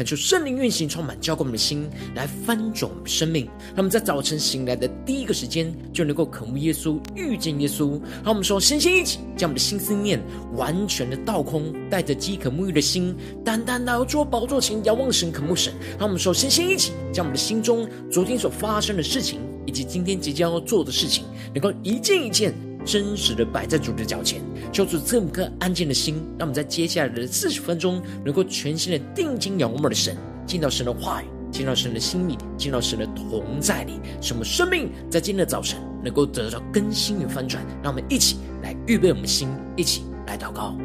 恳求圣灵运行，充满浇灌我们的心，来翻转我们生命。让我们在早晨醒来的第一个时间，就能够渴慕耶稣，遇见耶稣。让我们说，先先一起将我们的心思念完全的倒空，带着饥渴沐浴的心，单单来到主宝座前，仰望神，渴慕神。让我们说，先先一起将我们的心中昨天所发生的事情，以及今天即将要做的事情，能够一件一件。真实的摆在主的脚前，求主这么颗安静的心，让我们在接下来的四十分钟，能够全心的定睛仰望我们的神，进到神的话语，进到神的心里，进到神的同在里，使我们生命在今天的早晨能够得到更新与翻转。让我们一起来预备我们的心，一起来祷告。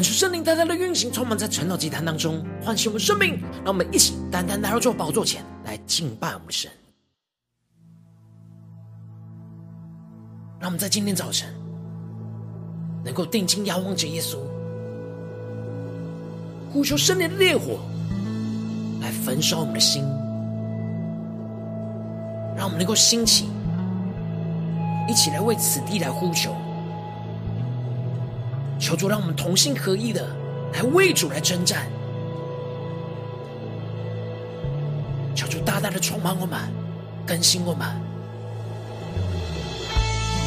恳求圣灵单单的运行，充满在晨祷祭坛当中，唤醒我们生命。让我们一起单单来到主宝座前来敬拜我们的神。让我们在今天早晨能够定睛仰望着耶稣，呼求圣灵的烈火来焚烧我们的心，让我们能够兴起，一起来为此地来呼求。求主让我们同心合一的来为主来征战，求主大大的充满我们，更新我们，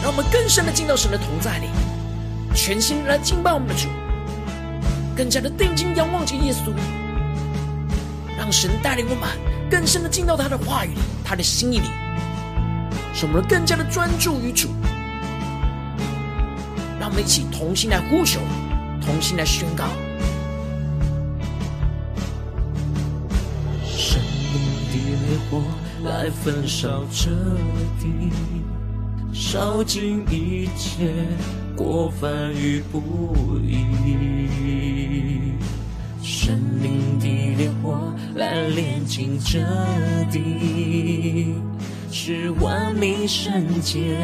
让我们更深的进到神的同在里，全心来敬拜我们的主，更加的定睛仰望着耶稣，让神带领我们更深的进到他的话语里，他的心意里，使我们更加的专注于主。我们一起同心来呼求，同心来宣告。生命的烈火来焚烧这地，烧尽一切过犯与不义。生命的烈火来炼净这地，使万民圣洁。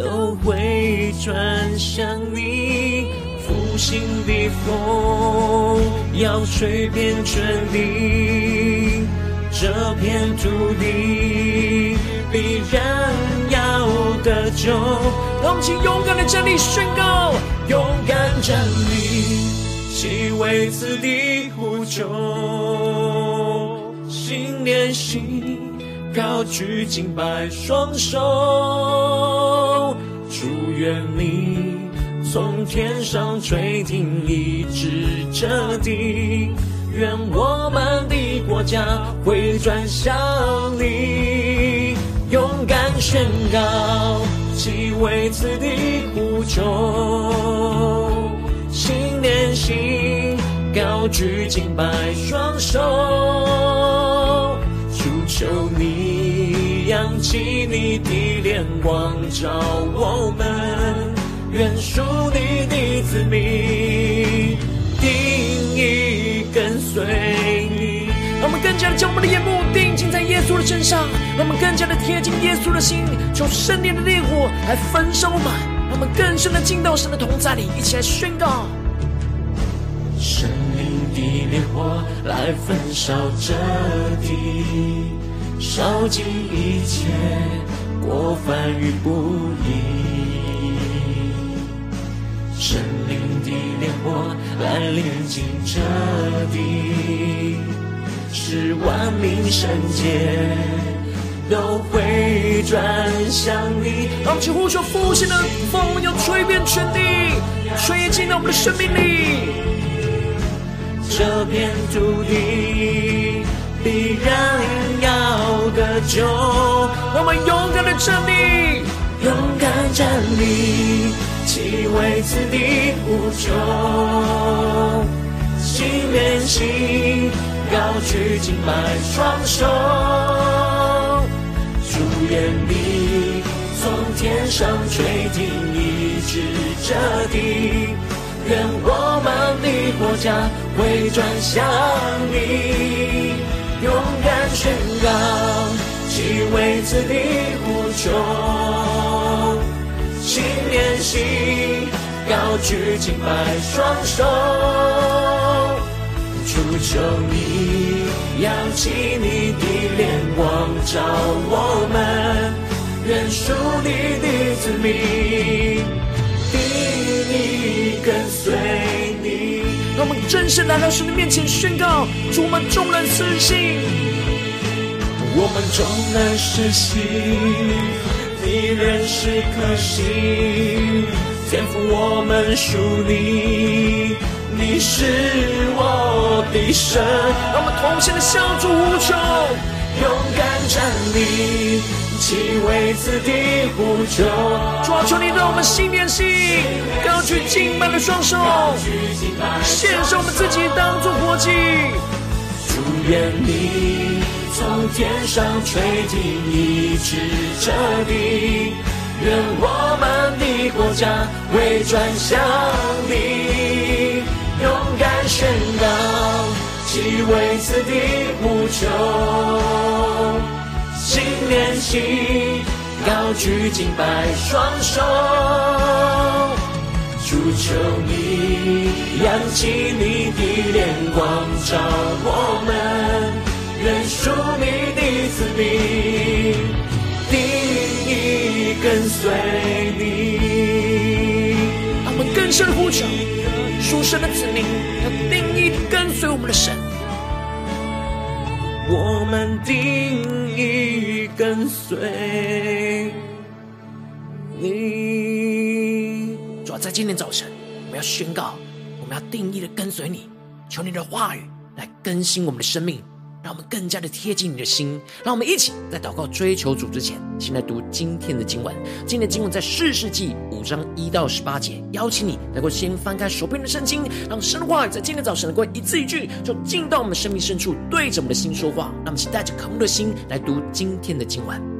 都会转向你，复兴的风要吹遍全地，这片土地必然要得救。让我们勇敢的站立宣告，勇敢站立，齐为此地呼救，心连心，高举敬拜双手。愿你从天上垂听，医治这地，愿我们的国家回转向你，勇敢宣告，齐为此地呼求，心连心，高举敬拜双手，主求你。起你的脸光照我们，愿属你的子民定义跟随你。让我们更加的将我们的眼目定睛在耶稣的身上，让我们更加的贴近耶稣的心，求圣灵的烈火来焚烧我们，让我们更深的进到神的同在里，一起来宣告。圣灵的烈火来焚烧这地，烧尽一切过犯与不义。圣灵的烈火来炼净这地，使万民圣洁都回转向你。让我们呼求复兴的风，要吹遍全地，吹进到我们的生命里。这片土地必然要得救，我们勇敢的站立，勇敢站立，齐为此地无穷，心连心，高举敬拜双手，主愿你从天上垂听，一直这地。愿我们的国家会转向你，勇敢宣告，齐为此地无穷，心连心，高举敬拜双手，主求你扬起你的脸光照我们，愿属你的子民。跟随，正式来到神的面前宣告：主，我们众人四信，我们众人四信，你仍是可信，天父我们属你，你是我的神。让我们同心的向主无穷，勇敢站立。齐为此地呼求，主啊，求你让我们心连心，高举敬拜的双手，献上我们自己当作活祭。祝愿你从天上垂听，一直这地，愿我们的国家会转向你，勇敢宣告，齐为此地呼求。心连心，高举敬拜双手，主求你扬起你的脸光照我们，愿属你的子民定义跟随你。我们更深的呼求，属神的子民要定义跟随我们的神。我们定义跟随你。主要在今天早晨，我们要宣告，我们要定义的跟随你，求你的话语来更新我们的生命。让我们更加的贴近你的心，让我们一起在祷告追求主之前，先来读今天的经文。今天的经文在四世纪五章一到十八节。邀请你能够先翻开手边的圣经，让神的话在今天早晨能够一字一句，就进到我们的生命深处，对着我们的心说话。让我们请带着渴慕的心来读今天的经文。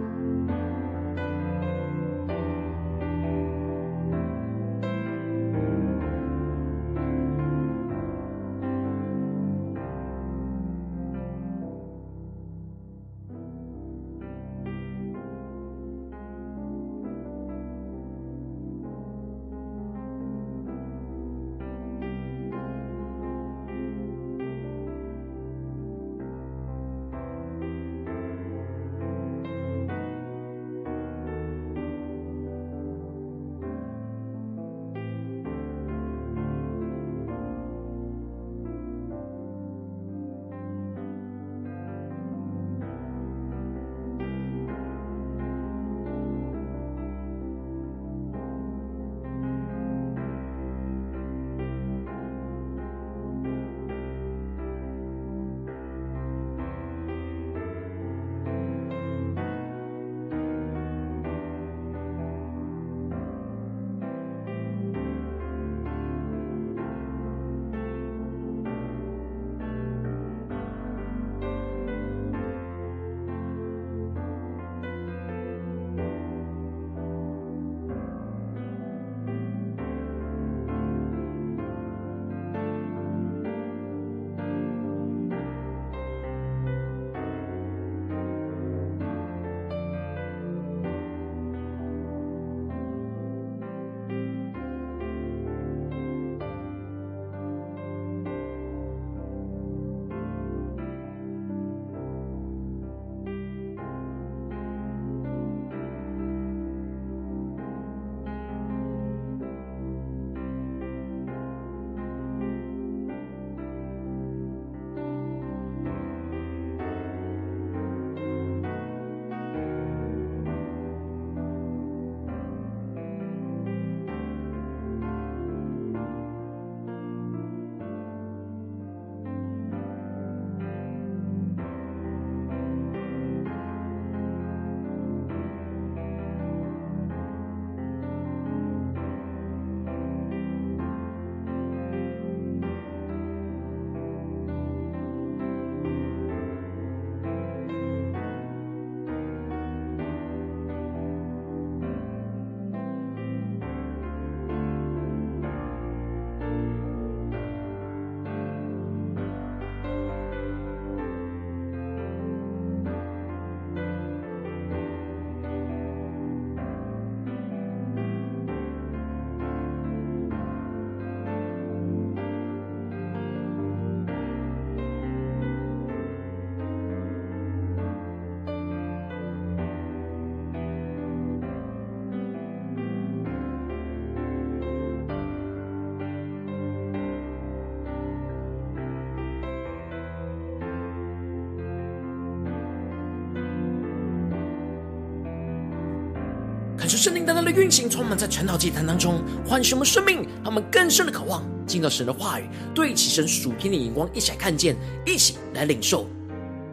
只是圣灵大大的运行，充满在晨祷祭坛当中，唤醒我们生命，让我们更深的渴望进到神的话语，对齐神属天的眼光，一起来看见，一起来领受。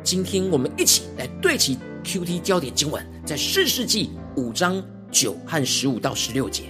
今天我们一起来对齐 QT 焦点经文，在士师记五章九和十五到十六节。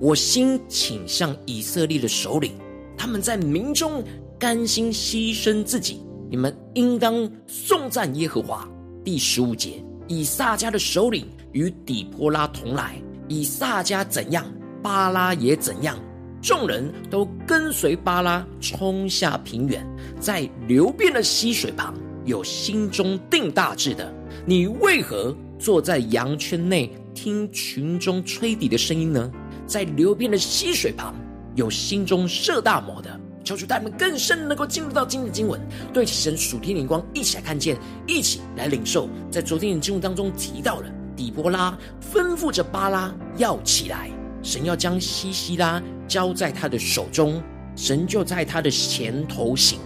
我心倾向以色列的首领，他们在民中甘心牺牲自己，你们应当颂赞耶和华。第十五节，以萨迦的首领。与底波拉同来，以萨迦怎样，巴拉也怎样。众人都跟随巴拉冲下平原，在流变的溪水旁，有心中定大志的。你为何坐在羊圈内听群中吹笛的声音呢？在流变的溪水旁，有心中设大谋的。求主带你们更深能够进入到今日经文，对神属天灵光，一起来看见，一起来领受。在昨天的经文当中提到了。底波拉吩咐着巴拉要起来，神要将西西拉交在他的手中，神就在他的前头行。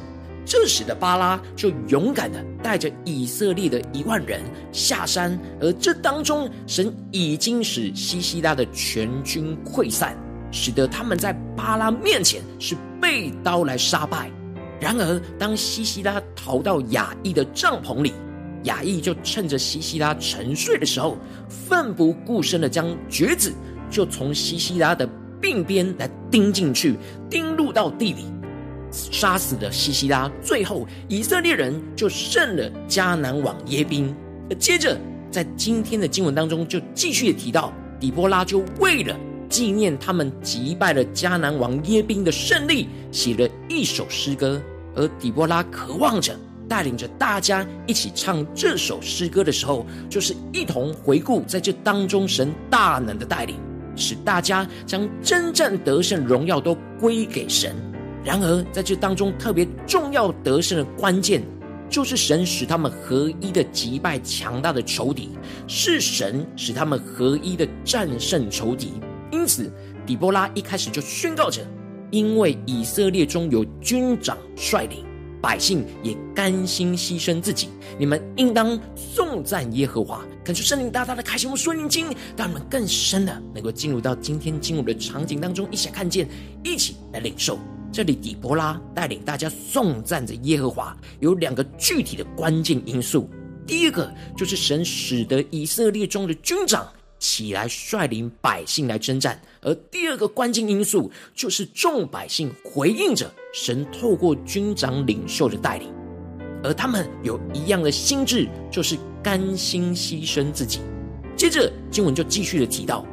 这时的巴拉就勇敢的带着以色列的一万人下山，而这当中神已经使西西拉的全军溃散，使得他们在巴拉面前是被刀来杀败。然而，当西西拉逃到雅意的帐篷里。雅意就趁着西西拉沉睡的时候，奋不顾身的将橛子就从西西拉的鬓边来钉进去，钉入到地里，杀死了西西拉。最后，以色列人就胜了迦南王耶宾。接着，在今天的经文当中，就继续提到，底波拉就为了纪念他们击败了迦南王耶宾的胜利，写了一首诗歌。而底波拉渴望着。带领着大家一起唱这首诗歌的时候，就是一同回顾在这当中神大能的带领，使大家将征战得胜荣耀都归给神。然而，在这当中特别重要得胜的关键，就是神使他们合一的击败强大的仇敌，是神使他们合一的战胜仇敌。因此，底波拉一开始就宣告着：因为以色列中有军长率领。百姓也甘心牺牲自己，你们应当颂赞耶和华。感谢圣灵大大的开启我们属灵经，让我们更深的能够进入到今天经文的场景当中，一起来看见，一起来领受。这里底波拉带领大家颂赞着耶和华，有两个具体的关键因素。第一个就是神使得以色列中的军长。起来率领百姓来征战，而第二个关键因素就是众百姓回应着神透过军长领袖的带领，而他们有一样的心智，就是甘心牺牲自己。接着经文就继续的提到，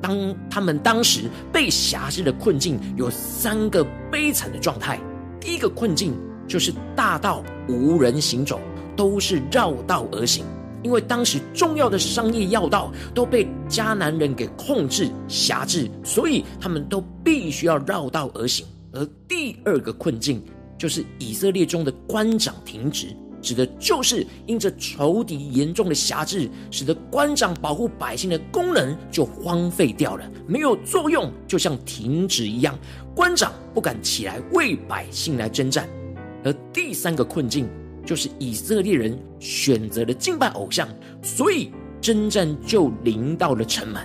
当他们当时被辖制的困境有三个悲惨的状态，第一个困境就是大道无人行走，都是绕道而行。因为当时重要的商业要道都被迦南人给控制辖制，所以他们都必须要绕道而行。而第二个困境就是以色列中的官长停职，指的就是因着仇敌严重的辖制，使得官长保护百姓的功能就荒废掉了，没有作用，就像停职一样，官长不敢起来为百姓来征战。而第三个困境。就是以色列人选择了敬拜偶像，所以征战就临到了城门，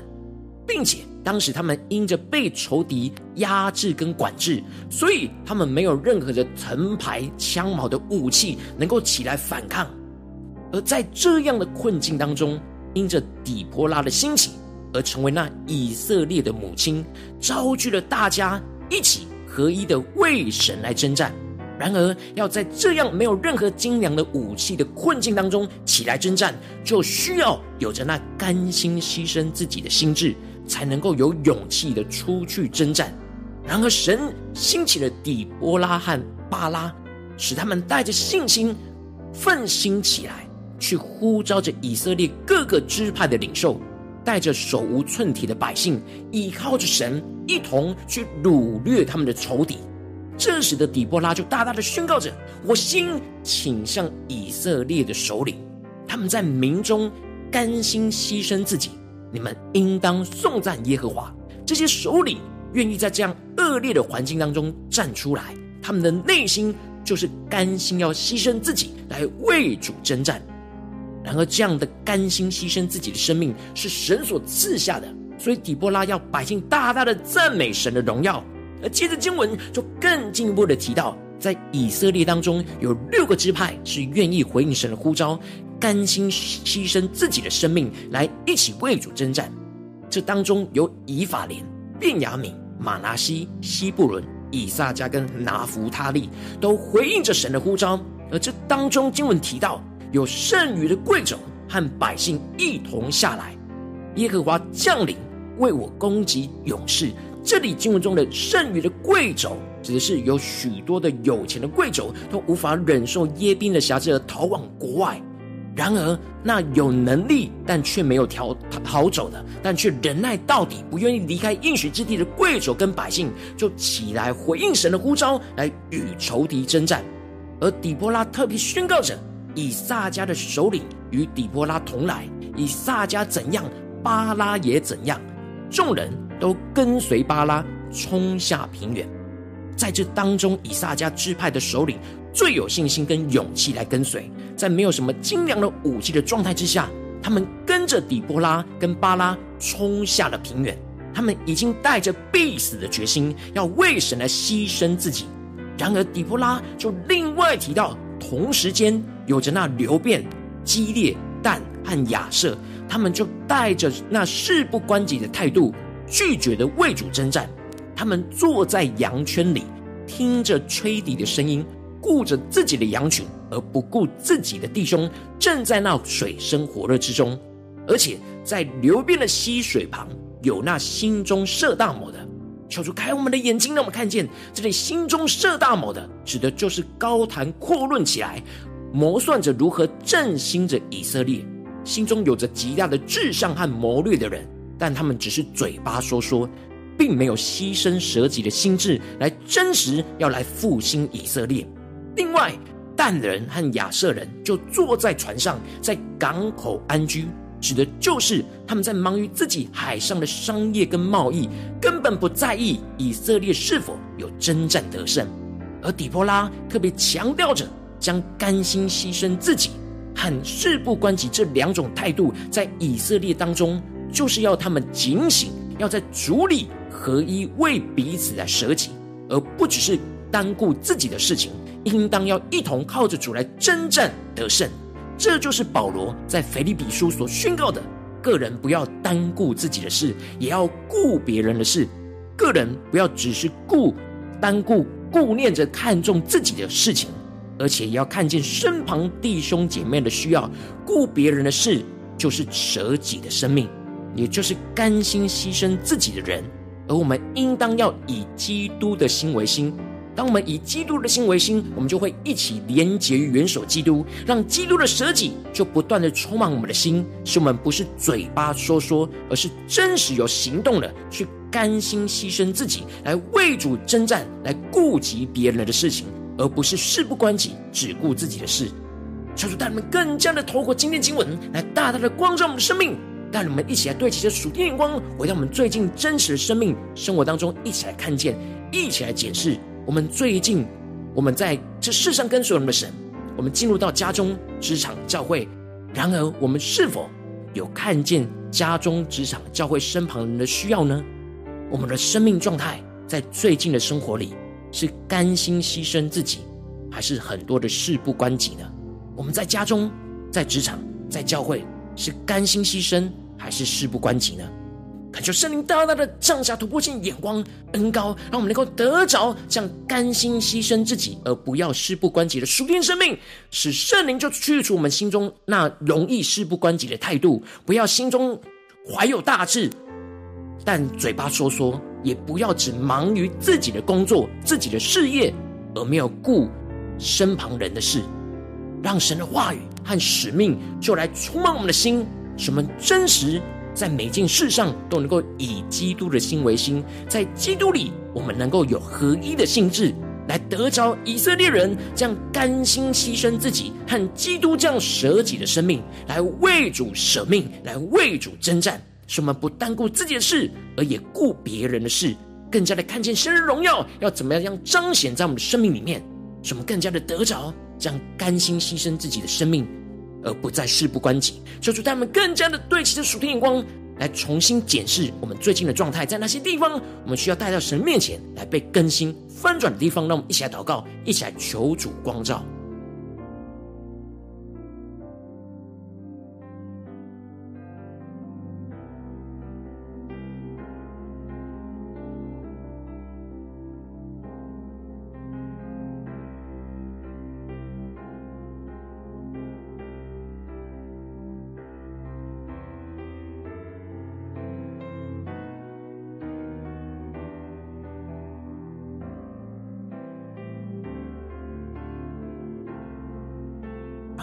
并且当时他们因着被仇敌压制跟管制，所以他们没有任何的藤牌枪矛的武器能够起来反抗。而在这样的困境当中，因着底波拉的兴起，而成为那以色列的母亲，招聚了大家一起合一的为神来征战。然而，要在这样没有任何精良的武器的困境当中起来征战，就需要有着那甘心牺牲自己的心智，才能够有勇气的出去征战。然而，神兴起了底波拉和巴拉，使他们带着信心奋心起来，去呼召着以色列各个支派的领袖，带着手无寸铁的百姓，依靠着神，一同去掳掠他们的仇敌。这时的底波拉就大大的宣告着：“我心倾向以色列的首领，他们在民中甘心牺牲自己。你们应当颂赞耶和华。这些首领愿意在这样恶劣的环境当中站出来，他们的内心就是甘心要牺牲自己来为主征战。然而，这样的甘心牺牲自己的生命是神所赐下的，所以底波拉要百姓大大的赞美神的荣耀。而接着经文就更进一步的提到，在以色列当中有六个支派是愿意回应神的呼召，甘心牺牲自己的生命来一起为主征战。这当中有以法莲、便雅悯、玛拿西、西布伦、以萨迦跟拿弗他利，都回应着神的呼召。而这当中经文提到，有剩余的贵族和百姓一同下来，耶和华将领为我攻击勇士。这里经文中的剩余的贵族，指的是有许多的有钱的贵族都无法忍受耶宾的辖制而逃往国外。然而，那有能力但却没有逃逃走的，但却忍耐到底，不愿意离开应许之地的贵族跟百姓，就起来回应神的呼召，来与仇敌征战。而底波拉特别宣告着：以萨迦的首领与底波拉同来，以萨迦怎样，巴拉也怎样。众人都跟随巴拉冲下平原。在这当中，以萨迦支派的首领最有信心跟勇气来跟随，在没有什么精良的武器的状态之下，他们跟着底波拉跟巴拉冲下了平原。他们已经带着必死的决心，要为神来牺牲自己。然而，底波拉就另外提到，同时间有着那流便、基列、但和亚设，他们就带着那事不关己的态度，拒绝的为主征战。他们坐在羊圈里，听着吹笛的声音，顾着自己的羊群，而不顾自己的弟兄正在那水深火热之中。而且在流便的溪水旁，有那心中设大谋的。求主开我们的眼睛，让我们看见这里心中设大谋的，指的就是高谈阔论起来，谋算着如何振兴着以色列，心中有着极大的志向和谋略的人，但他们只是嘴巴说说。并没有牺牲舍己的心志来真实要来复兴以色列。另外，但人和亚设人就坐在船上，在港口安居，指的就是他们在忙于自己海上的商业跟贸易，根本不在意以色列是否有征战得胜。而底波拉特别强调着，将甘心牺牲自己和事不关己这两种态度，在以色列当中，就是要他们警醒，要在主里。合一为彼此来舍己，而不只是单顾自己的事情，应当要一同靠着主来征战得胜。这就是保罗在腓立比书所宣告的：个人不要单顾自己的事，也要顾别人的事；个人不要只是顾单顾顾念着看重自己的事情，而且也要看见身旁弟兄姐妹的需要。顾别人的事，就是舍己的生命，也就是甘心牺牲自己的人。而我们应当要以基督的心为心。当我们以基督的心为心，我们就会一起连结于元首基督，让基督的舍己就不断的充满我们的心，使我们不是嘴巴说说，而是真实有行动的去甘心牺牲自己，来为主征战，来顾及别人的事情，而不是事不关己，只顾自己的事。求主带你们更加的透过今天经文，来大大的光照我们的生命。带我们一起来对齐这属天眼光，回到我们最近真实的生命生活当中，一起来看见，一起来检视我们最近我们在这世上跟随我们的神，我们进入到家中、职场、教会，然而我们是否有看见家中、职场、教会身旁人的需要呢？我们的生命状态在最近的生活里是甘心牺牲自己，还是很多的事不关己呢？我们在家中、在职场、在教会是甘心牺牲，还是事不关己呢？恳求圣灵大大的降下突破性眼光恩膏，让我们能够得着这样甘心牺牲自己而不要事不关己的属天生命，使圣灵就去除我们心中那容易事不关己的态度，不要心中怀有大志，但嘴巴说说，也不要只忙于自己的工作、自己的事业，而没有顾身旁人的事，让神的话语和使命就来充满我们的心。什么真实在每件事上都能够以基督的心为心，在基督里，我们能够有合一的性质，来得着以色列人这样甘心牺牲自己和基督这样舍己的生命，来为主舍命，来为主征战。使我们不单顾自己的事，而也顾别人的事，更加的看见神的荣耀要怎么样样彰显在我们的生命里面，使我们更加的得着这样甘心牺牲自己的生命。而不再事不关己，求主他们更加的对齐着属天眼光，来重新检视我们最近的状态，在哪些地方我们需要带到神面前来被更新翻转的地方，让我们一起来祷告，一起来求主光照。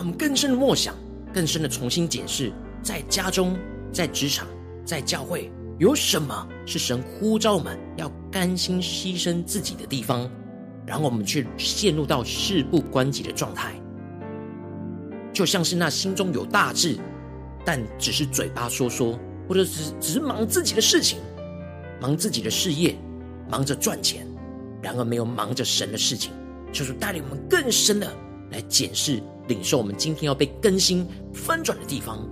我们更深的默想，更深的重新检视，在家中、在职场、在教会，有什么是神呼召我们要甘心牺牲自己的地方，然后我们却陷入到事不关己的状态，就像是那心中有大志，但只是嘴巴说说，或者只只是忙自己的事情，忙自己的事业，忙着赚钱，然而没有忙着神的事情，就是带领我们更深的来检视。领受我们今天要被更新翻转的地方。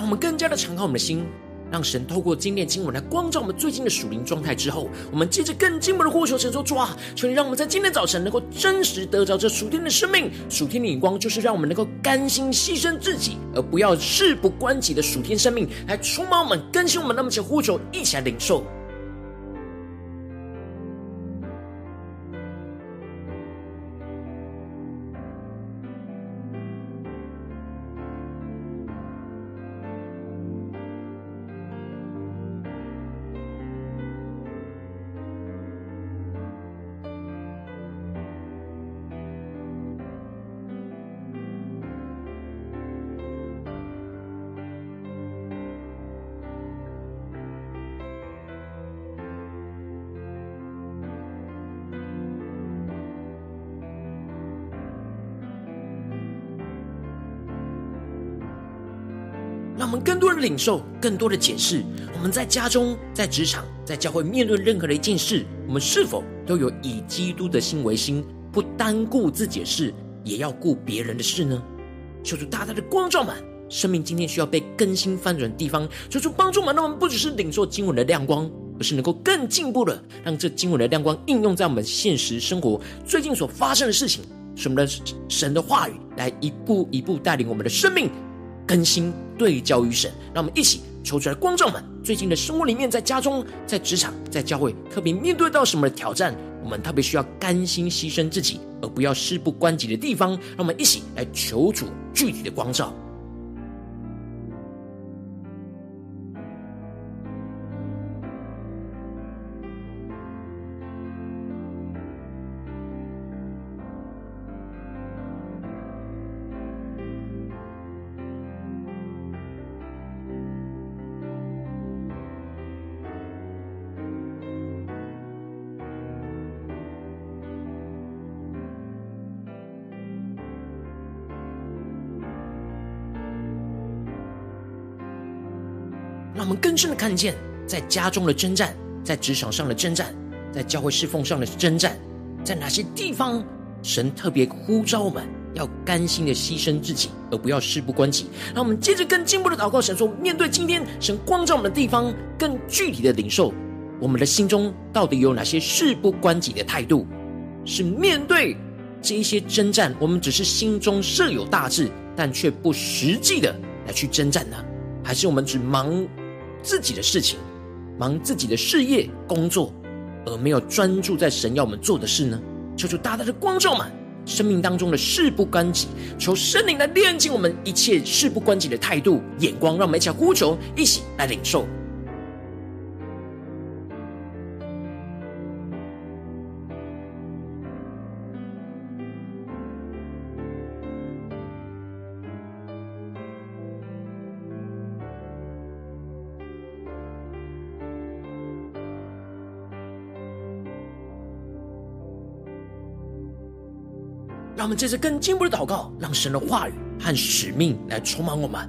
让我们更加的敞开我们的心，让神透过今天经文来光照我们最近的属灵状态之后，我们接着更进一步的呼求神说：主啊，求你让我们在今天早晨能够真实得着这属天的生命、属天的眼光，就是让我们能够甘心牺牲自己，而不要事不关己的属天生命来出满我们、更新我们。那么，请呼求，一起来领受。领受，更多的解释。我们在家中、在职场、在教会，面对任何的一件事，我们是否都有以基督的心为心，不单顾自己的事，也要顾别人的事呢？求主大大的光照们，生命今天需要被更新翻转的地方，求主帮助们，让我们不只是领受经文的亮光，而是能够更进步的让这经文的亮光应用在我们现实生活最近所发生的事情，使我们的神的话语来一步一步带领我们的生命。更新对焦于神，让我们一起求出来光照们。最近的生活里面，在家中、在职场、在教会，特别面对到什么挑战，我们特别需要甘心牺牲自己，而不要事不关己的地方，让我们一起来求主具体的光照。让我们更深的看见，在家中的征战，在职场上的征战，在教会侍奉上的征战，在哪些地方，神特别呼召我们要甘心的牺牲自己，而不要事不关己。让我们接着更进一步的祷告，神说：面对今天神光照我们的地方，更具体的领受，我们的心中到底有哪些事不关己的态度？是面对这一些征战，我们只是心中设有大志，但却不实际的来去征战呢？还是我们只忙？自己的事情，忙自己的事业、工作，而没有专注在神要我们做的事呢？求主大大的光照们生命当中的事不关己，求神灵来炼净我们一切事不关己的态度、眼光，让我们一起呼求，一起来领受。们接着更进一步的祷告，让神的话语和使命来充满我们，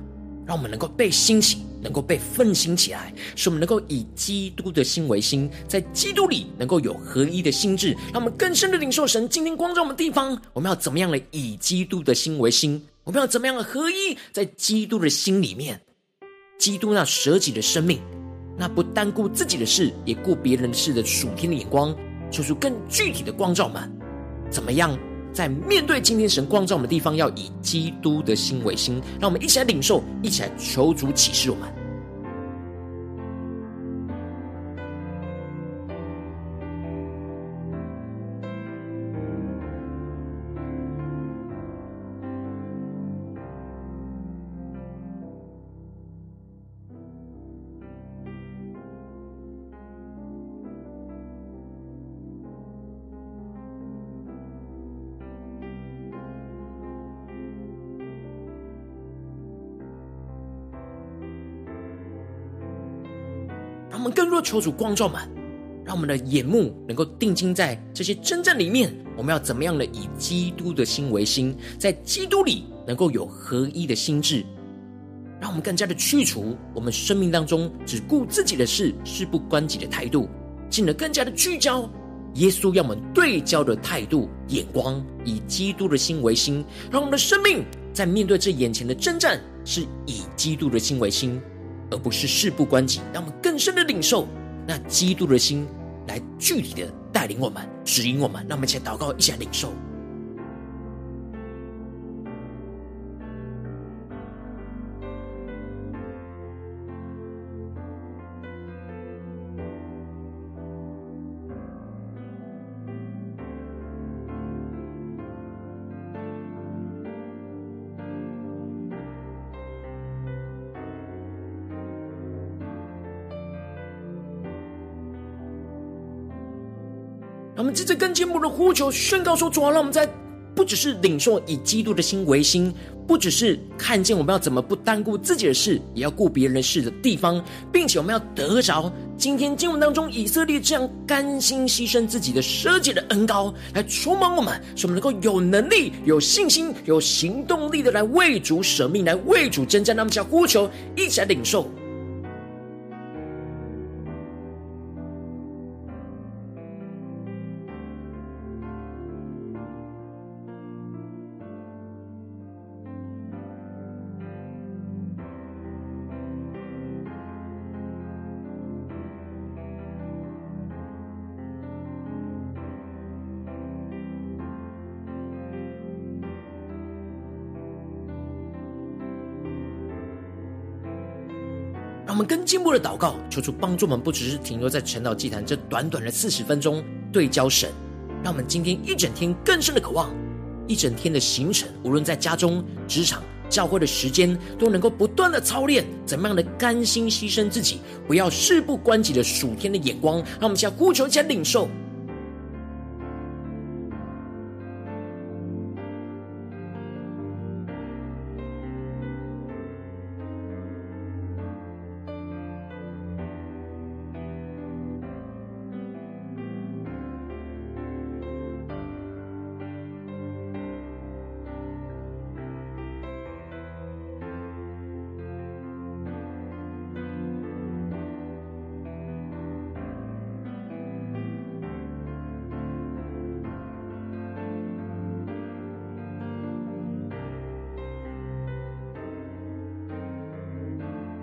让我们能够被兴起，能够被奋兴起来，使我们能够以基督的心为心，在基督里能够有合一的心智，让我们更深的领受神今天光照我们地方。我们要怎么样的以基督的心为心？我们要怎么样的合一在基督的心里面？基督那舍己的生命，那不单顾自己的事，也顾别人的事的属天的眼光，求出更具体的光照们，怎么样？在面对今天神光照我们的地方，要以基督的心为心，让我们一起来领受，一起来求主启示我们。我们更多求主光照们，让我们的眼目能够定睛在这些征战里面。我们要怎么样的以基督的心为心，在基督里能够有合一的心智，让我们更加的去除我们生命当中只顾自己的事、事不关己的态度，进而更加的聚焦耶稣要我们对焦的态度、眼光，以基督的心为心，让我们的生命在面对这眼前的征战，是以基督的心为心。而不是事不关己，让我们更深的领受那基督的心，来具体的带领我们、指引我们。让我们一起来祷告，一起来领受。我们接着更进一步的呼求宣告说：“主啊，让我们在不只是领受以基督的心为心，不只是看见我们要怎么不单顾自己的事，也要顾别人的事的地方，并且我们要得着今天经文当中以色列这样甘心牺牲自己的舍己的恩膏，来充满我们，使我们能够有能力、有信心、有行动力的来为主舍命，来为主征战。那么，叫呼求，一起来领受。”们更进步的祷告，求主帮助我们，不只是停留在晨祷祭坛这短短的四十分钟对焦神，让我们今天一整天更深的渴望，一整天的行程，无论在家中、职场、教会的时间，都能够不断的操练，怎么样的甘心牺牲自己，不要事不关己的数天的眼光，让我们先呼求，先领受。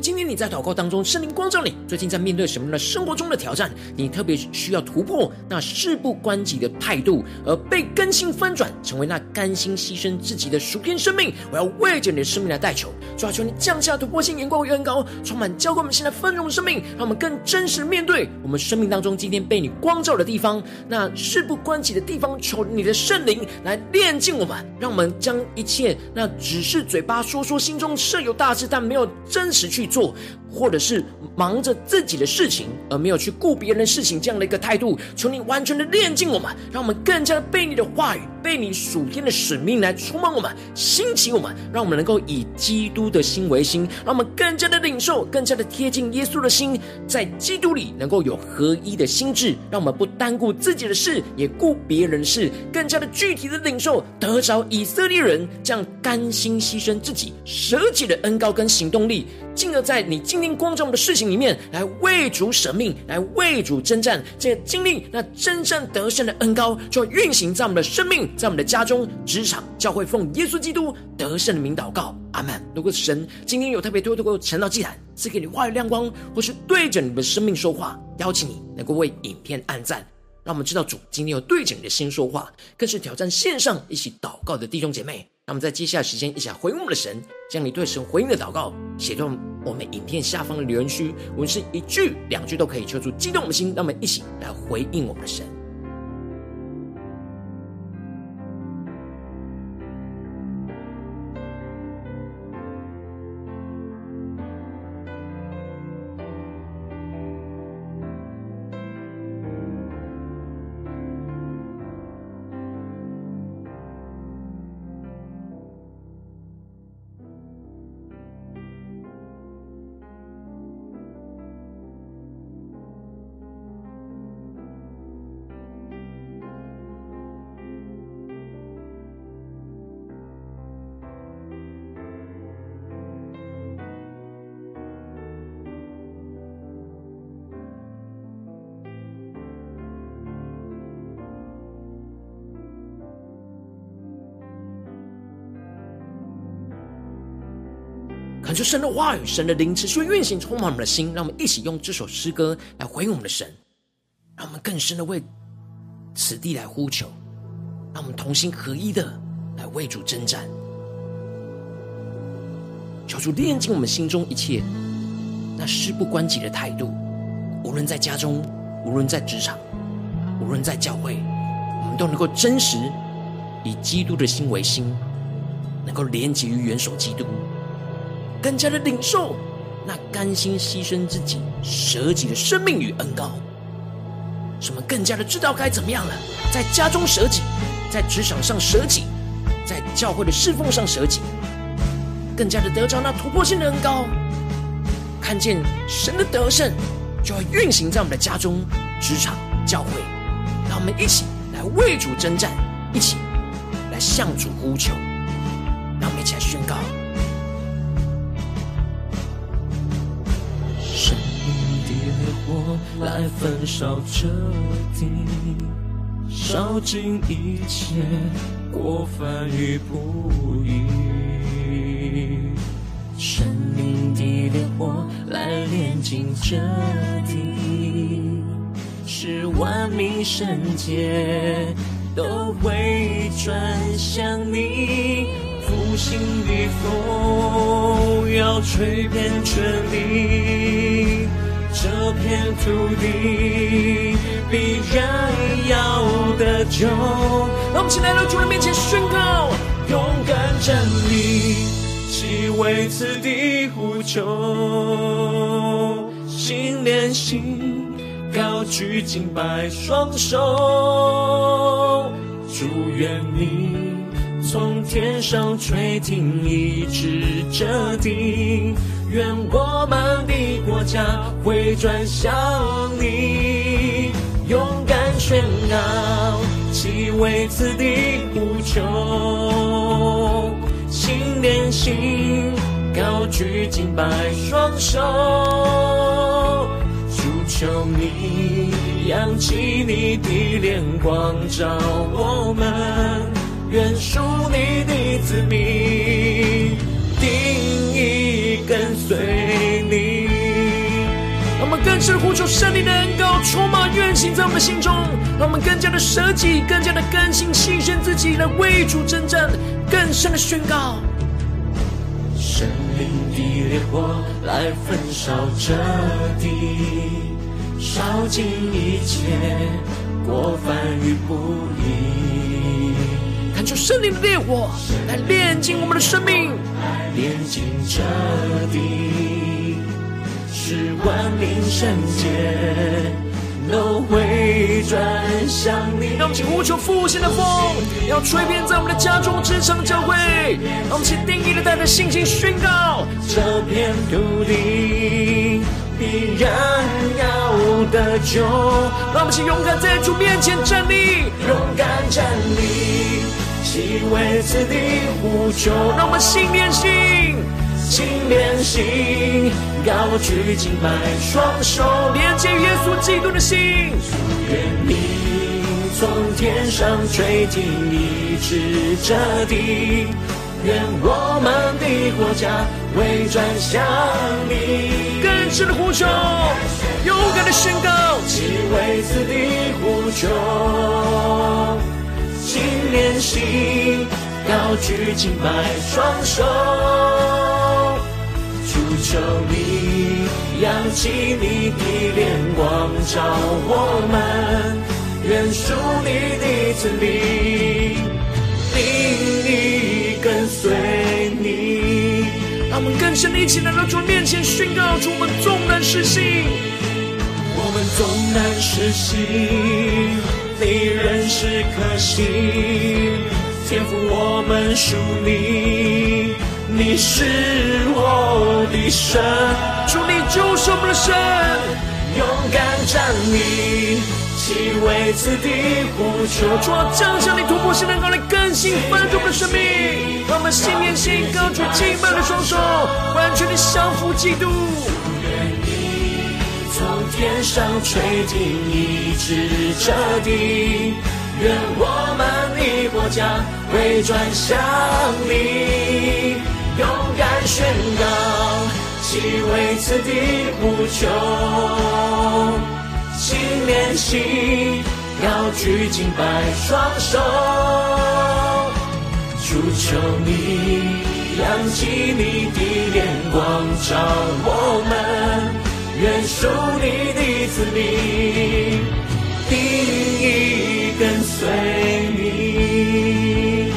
今天你在祷告当中，圣灵光照你，最近在面对什么样的生活中的挑战，你特别需要突破那事不关己的态度，而被更新翻转，成为那甘心牺牲自己的属天生命。我要为着你的生命来代求，主啊，求你降下突破性眼光与恩膏，充满浇灌我们现在丰盛的生命，让我们更真实面对我们生命当中今天被你光照的地方，那事不关己的地方，求你的圣灵来炼净我们，让我们将一切那只是嘴巴说说，心中设有大志，但没有真实去做，或者是忙着自己的事情，而没有去顾别人的事情，这样的一个态度，求你完全的炼净我们，让我们更加的被你的话语，被你属天的使命来充满我们，兴起我们，让我们能够以基督的心为心，让我们更加的领受，更加的贴近耶稣的心，在基督里能够有合一的心智，让我们不单顾自己的事，也顾别人的事，更加的具体的领受，得着以色列人这样甘心牺牲自己、舍己的恩膏跟行动力。进而，在你进今天光照的事情里面，来为主舍命，来为主征战，这个经历那真正得胜的恩膏，就要运行在我们的生命，在我们的家中、职场、教会，奉耶稣基督得胜的名祷告，阿门。如果神今天有特别多透过晨祷祭坛赐给你话语亮光，或是对着你的生命说话，邀请你能够为影片按赞，让我们知道主今天有对着你的心说话，更是挑战线上一起祷告的弟兄姐妹。那么在接下来时间，一起来回应我们的神，将你对神回应的祷告写在我们影片下方的留言区，我们是一句两句都可以，求出激动的心，让我们一起来回应我们的神。求神的话语、神的灵持续运行，充满我们的心。让我们一起用这首诗歌来回应我们的神，让我们更深的为此地来呼求，让我们同心合一的来为主征战。求主炼净我们心中一切那事不关己的态度，无论在家中，无论在职场，无论在教会，我们都能够真实以基督的心为心，能够连结于元首基督。更加的领受那甘心牺牲自己、舍己的生命与恩膏，使我们更加的知道该怎么样了。在家中舍己，在职场上舍己，在教会的侍奉上舍己，更加的得着那突破性的恩膏，看见神的得胜就要运行在我们的家中、职场、教会。让我们一起来为主征战，一起来向主呼求。让我们一起来宣告。我来焚烧这地，烧尽一切过犯与不义。生命的烈火来炼净这地，使万民圣洁都会转向你。复兴的风要吹遍全地。这片土地必然要得救。让我们一起来到主的面前宣告：勇敢站立，既为此地呼求，心连心，高举敬拜双手，祝愿你从天上垂听，一直这地。愿我们的国家回转向你，勇敢宣告，既为此地呼求，心连心，高举敬拜双手，主求你扬起你的脸光照我们，愿属你的子民。随你。我们更是呼求圣灵的恩膏，充满愿行在我们心中。让我们更加的舍己，更加的甘心牺牲自己，来为主征战。更深的宣告。生灵的烈火来焚烧这地，烧尽一切过犯与不义。看出圣灵的烈火来炼净我们的生命，来炼净彻底，是万民圣洁。都会转向你。让我们请呼求复兴的风，要吹遍在我们的家中、职场、教会。让我们请定意的带着信心宣告：这片土地必然要得救。让我们请勇敢在主面前站立，勇敢站立，齐为此地呼求。让我们心连心。心连心，高举敬拜，双手连接耶稣基督的心。愿你从天上垂听，医治这地。愿我们的国家为转向你。更深的呼求，勇敢的宣告，齐为此地呼求。心连心，高举敬拜，双手。求你扬起你的脸光照我们，愿属你的子民，定意跟随你。让我们更深的一起来到主面前宣告：主，我们纵然失信，我们纵然失信，你仍是可信，天赋我们属你。你是我的神，主你就是我们的神，勇敢站立，齐为此地呼求。主啊，降下你突破性的能力，更新翻转我们的生命，让我们心连心，高举敬拜的双手，完全的降服基督。天上垂听，医治这地，愿我们的国家回转向你。勇敢宣告，齐为此地呼求，心连心，高举敬拜双手，主求你扬起你的眼光照我们，愿属你的子民，定意跟随你。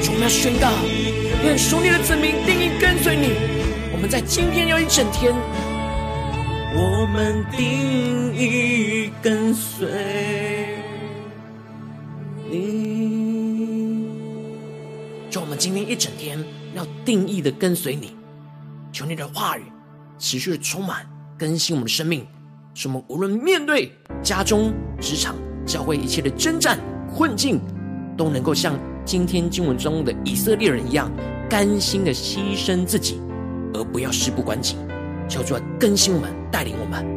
主要宣告。愿属你。的子民定意跟随你。我们在今天要一整天，我们定义跟随你。就我们今天一整天要定义的跟随你，求你。的话语持续充满更新我们的生命，使我们无论面对家中、职场、教会一切的征战困境，都能够像今天经文中的以色列人一样。甘心的牺牲自己，而不要事不关己，求主更新我们，带领我们。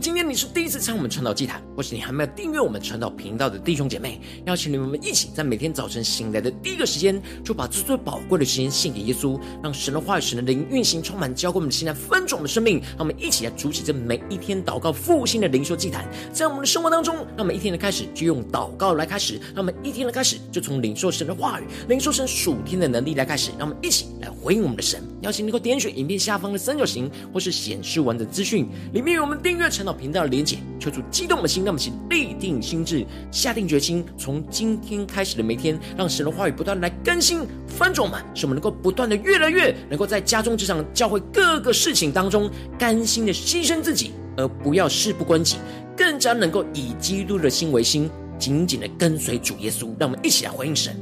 今天你是第一次参我们传道祭坛，或是你还没有订阅我们传道频道的弟兄姐妹，邀请你们一起在每天早晨醒来的第一个时间，就把最最宝贵的时间献给耶稣，让神的话语、神的灵运行充满，浇灌我们的心，来分盛我们的生命。让我们一起来筑起这每一天祷告复兴的灵修祭坛，在我们的生活当中，让我们一天的开始就用祷告来开始，让我们一天的开始就从领受神的话语、领受神属天的能力来开始，让我们一起来回应我们的神。邀请你能够点选影片下方的三角形，或是显示完整资讯里面有我们订阅。成频道的连结，求主激动的心，让我们请立定心智，下定决心，从今天开始的每天，让神的话语不断来更新翻转我们，使我们能够不断的越来越能够在家中、职场、教会各个事情当中，甘心的牺牲自己，而不要事不关己，更加能够以基督的心为心，紧紧的跟随主耶稣。让我们一起来回应神。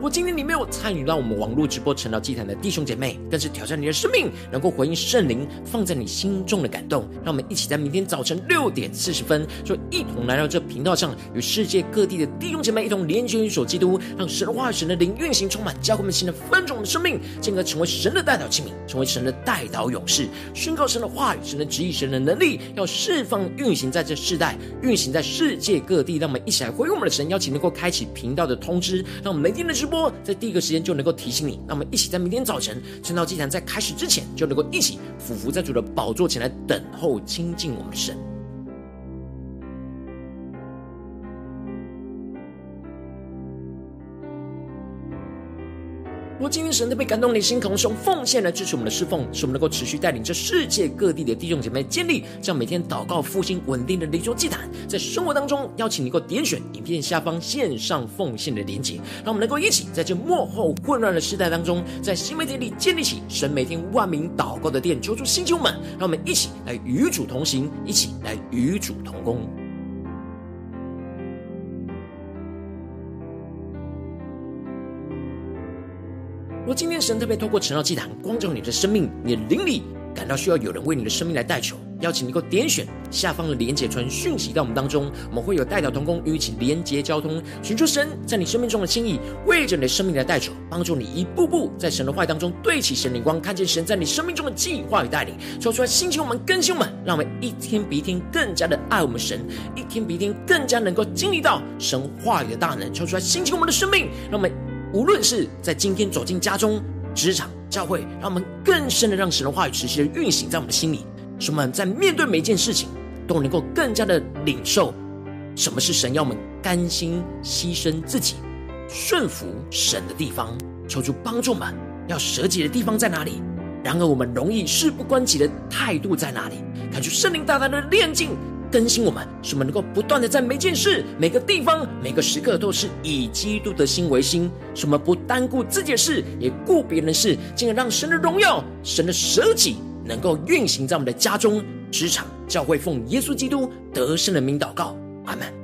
如果今天你没有参与到我们网络直播晨祷祭坛的弟兄姐妹，更是挑战你的生命，能够回应圣灵放在你心中的感动。让我们一起在明天早晨六点四十分，就一同来到这频道上，与世界各地的弟兄姐妹一同连接、与所基督，让神的话语、神的灵运行充满，教会们新的分种的生命，进而成为神的代祷器皿，成为神的代祷勇士，宣告神的话语、神的旨意、神的能力，要释放运行在这世代，运行在世界各地。让我们一起来回应我们的神，邀请能够开启频道的通知，让我们每天的直播播在第一个时间就能够提醒你，那我们一起在明天早晨晨祷祭坛在开始之前，就能够一起俯伏在主的宝座前来等候亲近我们的神。如今天神特别感动你的心，可能是用奉献来支持我们的侍奉，使我们能够持续带领着世界各地的弟兄姐妹建立这样每天祷告复兴稳定的灵修祭坛，在生活当中邀请你能够点选影片下方线上奉献的连结，让我们能够一起在这幕后混乱的时代当中，在新媒体里建立起神每天万名祷告的殿，求出星球们，让我们一起来与主同行，一起来与主同工。若今天神特别透过晨祷祭坛光照你的生命，你的灵里感到需要有人为你的生命来代求，邀请你够点选下方的连结传讯息到我们当中，我们会有代祷同工与你一起连结交通，寻求神在你生命中的心意，为着你的生命来代求，帮助你一步步在神的话语当中对齐神灵光，看见神在你生命中的计划与带领，说出来兴起我们更新我们，让我们一天比一天更加的爱我们神，一天比一天更加能够经历到神话语的大能，说出来兴起我们的生命，让我们。无论是在今天走进家中、职场、教会，让我们更深的让神的话语持续的运行在我们的心里，使我们在面对每一件事情都能够更加的领受什么是神要我们甘心牺牲自己、顺服神的地方。求主帮助我们，要舍己的地方在哪里？然而我们容易事不关己的态度在哪里？感觉圣灵大大的炼净。更新我们，使我们能够不断的在每件事、每个地方、每个时刻，都是以基督的心为心。使我们不单顾自己的事，也顾别人的事，进而让神的荣耀、神的舍己，能够运行在我们的家中、职场、教会，奉耶稣基督得胜的名祷告，阿门。